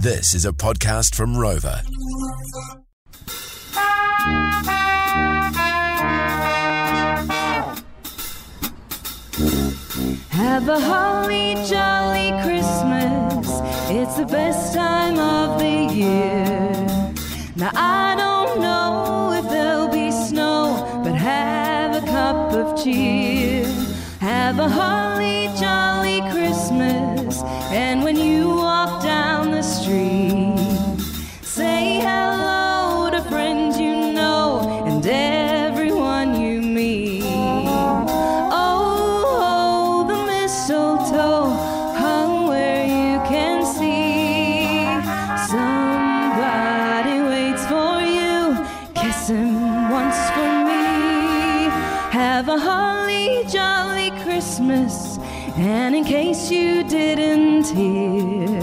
This is a podcast from Rover. Have a holly jolly Christmas. It's the best time of the year. Now I don't know if there'll be snow, but have a cup of cheer. Have a holly jolly Christmas. And when you walk down Have a holly jolly Christmas. And in case you didn't hear,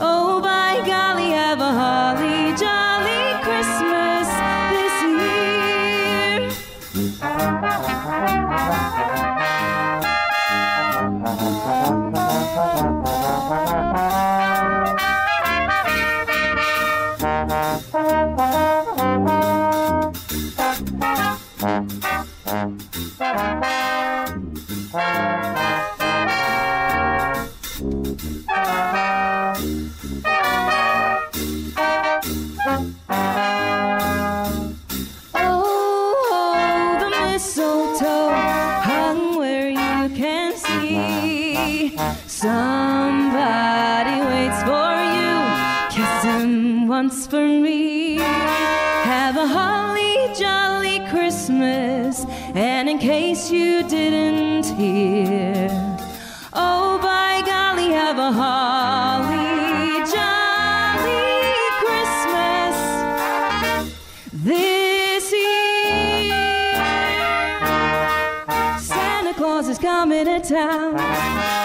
oh, by golly, have a holly jolly Christmas this year. Once for me. Have a holly jolly Christmas. And in case you didn't hear, oh, by golly, have a holly jolly Christmas this year. Santa Claus is coming to town.